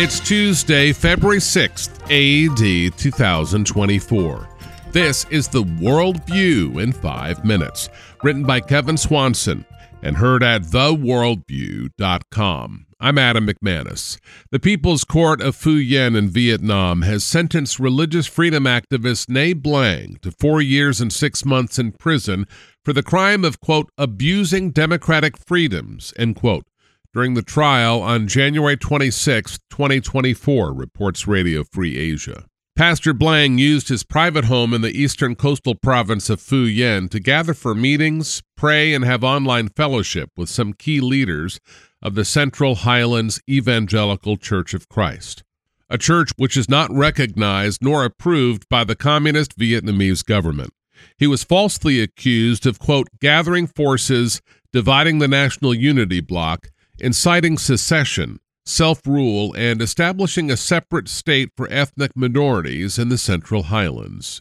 It's Tuesday, February 6th, AD 2024. This is the World View in 5 minutes, written by Kevin Swanson and heard at theworldview.com. I'm Adam McManus. The People's Court of Yen in Vietnam has sentenced religious freedom activist Nay Blang to four years and six months in prison for the crime of, quote, abusing democratic freedoms, end quote during the trial on January 26, 2024, reports Radio Free Asia. Pastor Blang used his private home in the eastern coastal province of Phu Yen to gather for meetings, pray, and have online fellowship with some key leaders of the Central Highlands Evangelical Church of Christ, a church which is not recognized nor approved by the communist Vietnamese government. He was falsely accused of, quote, gathering forces, dividing the national unity bloc, inciting secession, self rule, and establishing a separate state for ethnic minorities in the Central Highlands.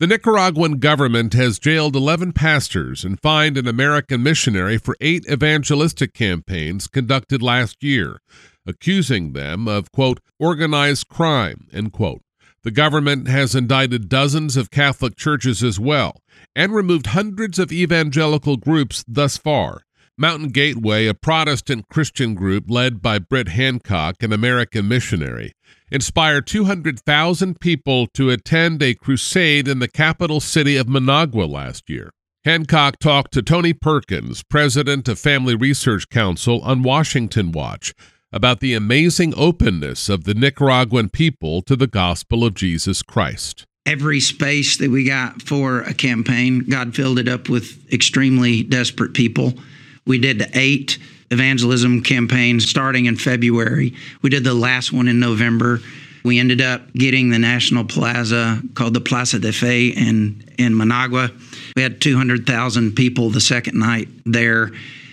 The Nicaraguan government has jailed 11 pastors and fined an American missionary for eight evangelistic campaigns conducted last year, accusing them of, quote, organized crime, end quote. The government has indicted dozens of Catholic churches as well and removed hundreds of evangelical groups thus far, Mountain Gateway, a Protestant Christian group led by Britt Hancock, an American missionary, inspired 200,000 people to attend a crusade in the capital city of Managua last year. Hancock talked to Tony Perkins, president of Family Research Council, on Washington Watch about the amazing openness of the Nicaraguan people to the gospel of Jesus Christ. Every space that we got for a campaign, God filled it up with extremely desperate people we did eight evangelism campaigns starting in February. We did the last one in November. We ended up getting the national plaza called the Plaza de Fe in, in Managua. We had 200,000 people the second night there.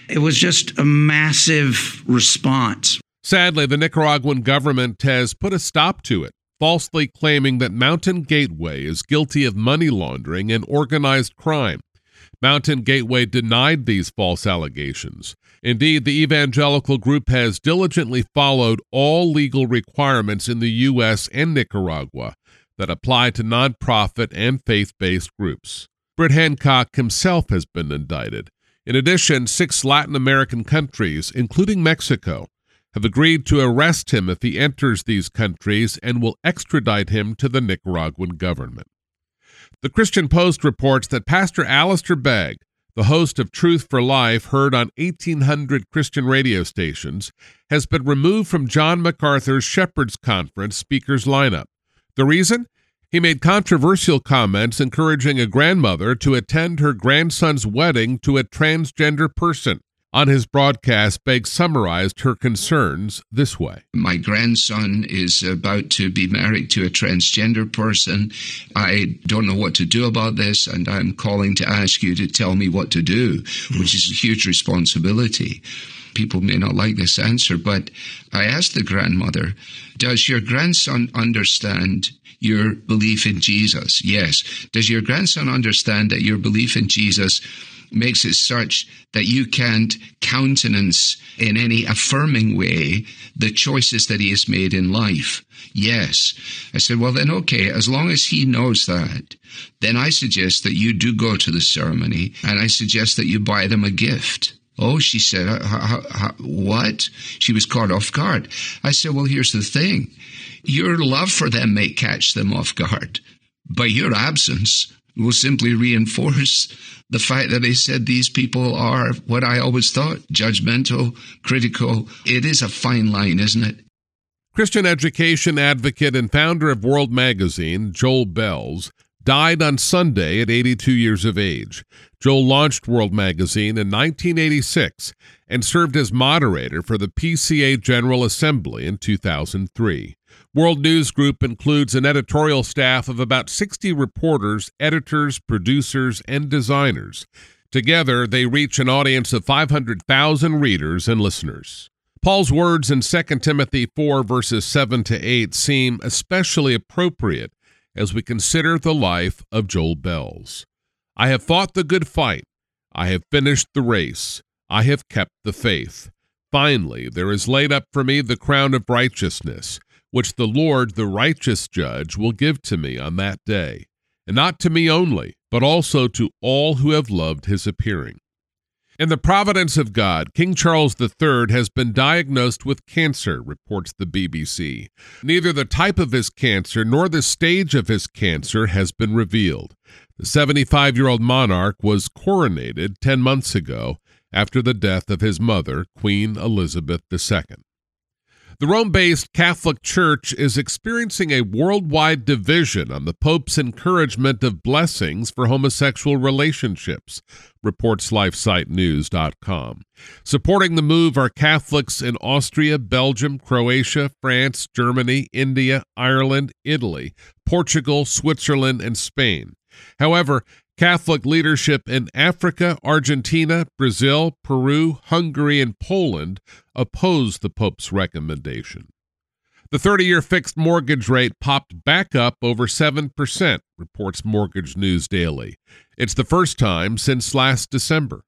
It was just a massive response. Sadly, the Nicaraguan government has put a stop to it, falsely claiming that Mountain Gateway is guilty of money laundering and organized crime. Mountain Gateway denied these false allegations. Indeed, the evangelical group has diligently followed all legal requirements in the U.S. and Nicaragua that apply to nonprofit and faith based groups. Britt Hancock himself has been indicted. In addition, six Latin American countries, including Mexico, have agreed to arrest him if he enters these countries and will extradite him to the Nicaraguan government. The Christian Post reports that Pastor Alistair Begg, the host of Truth for Life, heard on 1,800 Christian radio stations, has been removed from John MacArthur's Shepherds Conference speakers lineup. The reason? He made controversial comments encouraging a grandmother to attend her grandson's wedding to a transgender person. On his broadcast, Begg summarized her concerns this way My grandson is about to be married to a transgender person. I don't know what to do about this, and I'm calling to ask you to tell me what to do, which is a huge responsibility. People may not like this answer, but I asked the grandmother, Does your grandson understand your belief in Jesus? Yes. Does your grandson understand that your belief in Jesus? Makes it such that you can't countenance in any affirming way the choices that he has made in life. Yes. I said, well, then, okay, as long as he knows that, then I suggest that you do go to the ceremony and I suggest that you buy them a gift. Oh, she said, uh, how, what? She was caught off guard. I said, well, here's the thing. Your love for them may catch them off guard, but your absence will simply reinforce the fact that they said these people are what I always thought judgmental, critical. It is a fine line, isn't it? Christian education advocate and founder of World Magazine, Joel Belz, died on Sunday at 82 years of age. Joel launched World Magazine in 1986 and served as moderator for the PCA General Assembly in 2003. World News Group includes an editorial staff of about 60 reporters, editors, producers, and designers. Together, they reach an audience of 500,000 readers and listeners. Paul's words in 2 Timothy 4, verses 7 to 8 seem especially appropriate as we consider the life of Joel Belz. I have fought the good fight. I have finished the race. I have kept the faith. Finally, there is laid up for me the crown of righteousness, which the Lord, the righteous judge, will give to me on that day, and not to me only, but also to all who have loved his appearing. In the providence of God, King Charles III has been diagnosed with cancer, reports the BBC. Neither the type of his cancer nor the stage of his cancer has been revealed. The 75 year old monarch was coronated 10 months ago after the death of his mother, Queen Elizabeth II. The Rome based Catholic Church is experiencing a worldwide division on the Pope's encouragement of blessings for homosexual relationships, reports LifeSiteNews.com. Supporting the move are Catholics in Austria, Belgium, Croatia, France, Germany, India, Ireland, Italy, Portugal, Switzerland, and Spain. However, Catholic leadership in Africa, Argentina, Brazil, Peru, Hungary, and Poland opposed the Pope's recommendation. The 30 year fixed mortgage rate popped back up over 7%, reports Mortgage News Daily. It's the first time since last December.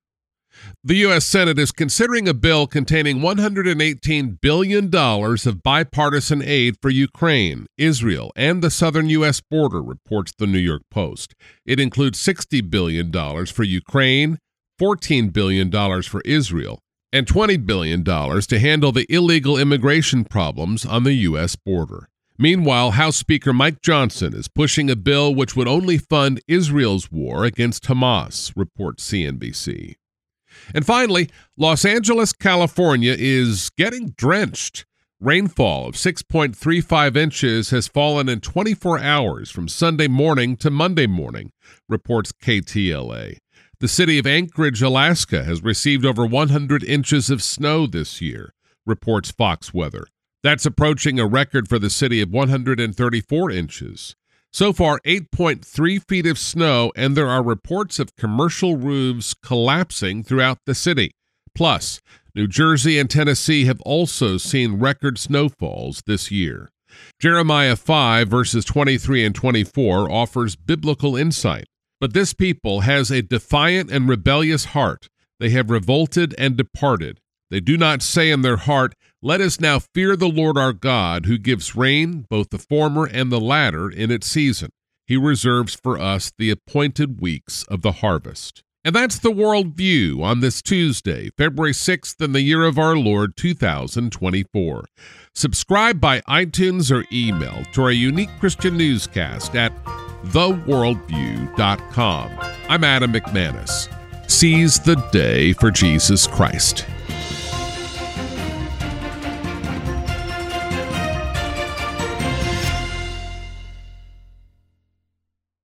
The U.S. Senate is considering a bill containing $118 billion of bipartisan aid for Ukraine, Israel, and the southern U.S. border, reports the New York Post. It includes $60 billion for Ukraine, $14 billion for Israel, and $20 billion to handle the illegal immigration problems on the U.S. border. Meanwhile, House Speaker Mike Johnson is pushing a bill which would only fund Israel's war against Hamas, reports CNBC. And finally, Los Angeles, California is getting drenched. Rainfall of 6.35 inches has fallen in 24 hours from Sunday morning to Monday morning, reports KTLA. The city of Anchorage, Alaska has received over 100 inches of snow this year, reports Fox Weather. That's approaching a record for the city of 134 inches. So far, 8.3 feet of snow, and there are reports of commercial roofs collapsing throughout the city. Plus, New Jersey and Tennessee have also seen record snowfalls this year. Jeremiah 5, verses 23 and 24, offers biblical insight. But this people has a defiant and rebellious heart. They have revolted and departed. They do not say in their heart, Let us now fear the Lord our God, who gives rain, both the former and the latter, in its season. He reserves for us the appointed weeks of the harvest. And that's the world view on this Tuesday, February 6th in the year of our Lord 2024. Subscribe by iTunes or email to our unique Christian newscast at theworldview.com. I'm Adam McManus. Seize the day for Jesus Christ.